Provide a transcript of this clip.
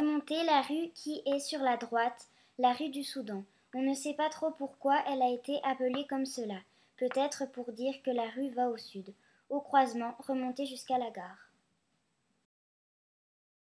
Voyez la rue qui est sur la droite, la rue du Soudan. On ne sait pas trop pourquoi elle a été appelée comme cela. Peut-être pour dire que la rue va au sud. Au croisement, remontez jusqu'à la gare.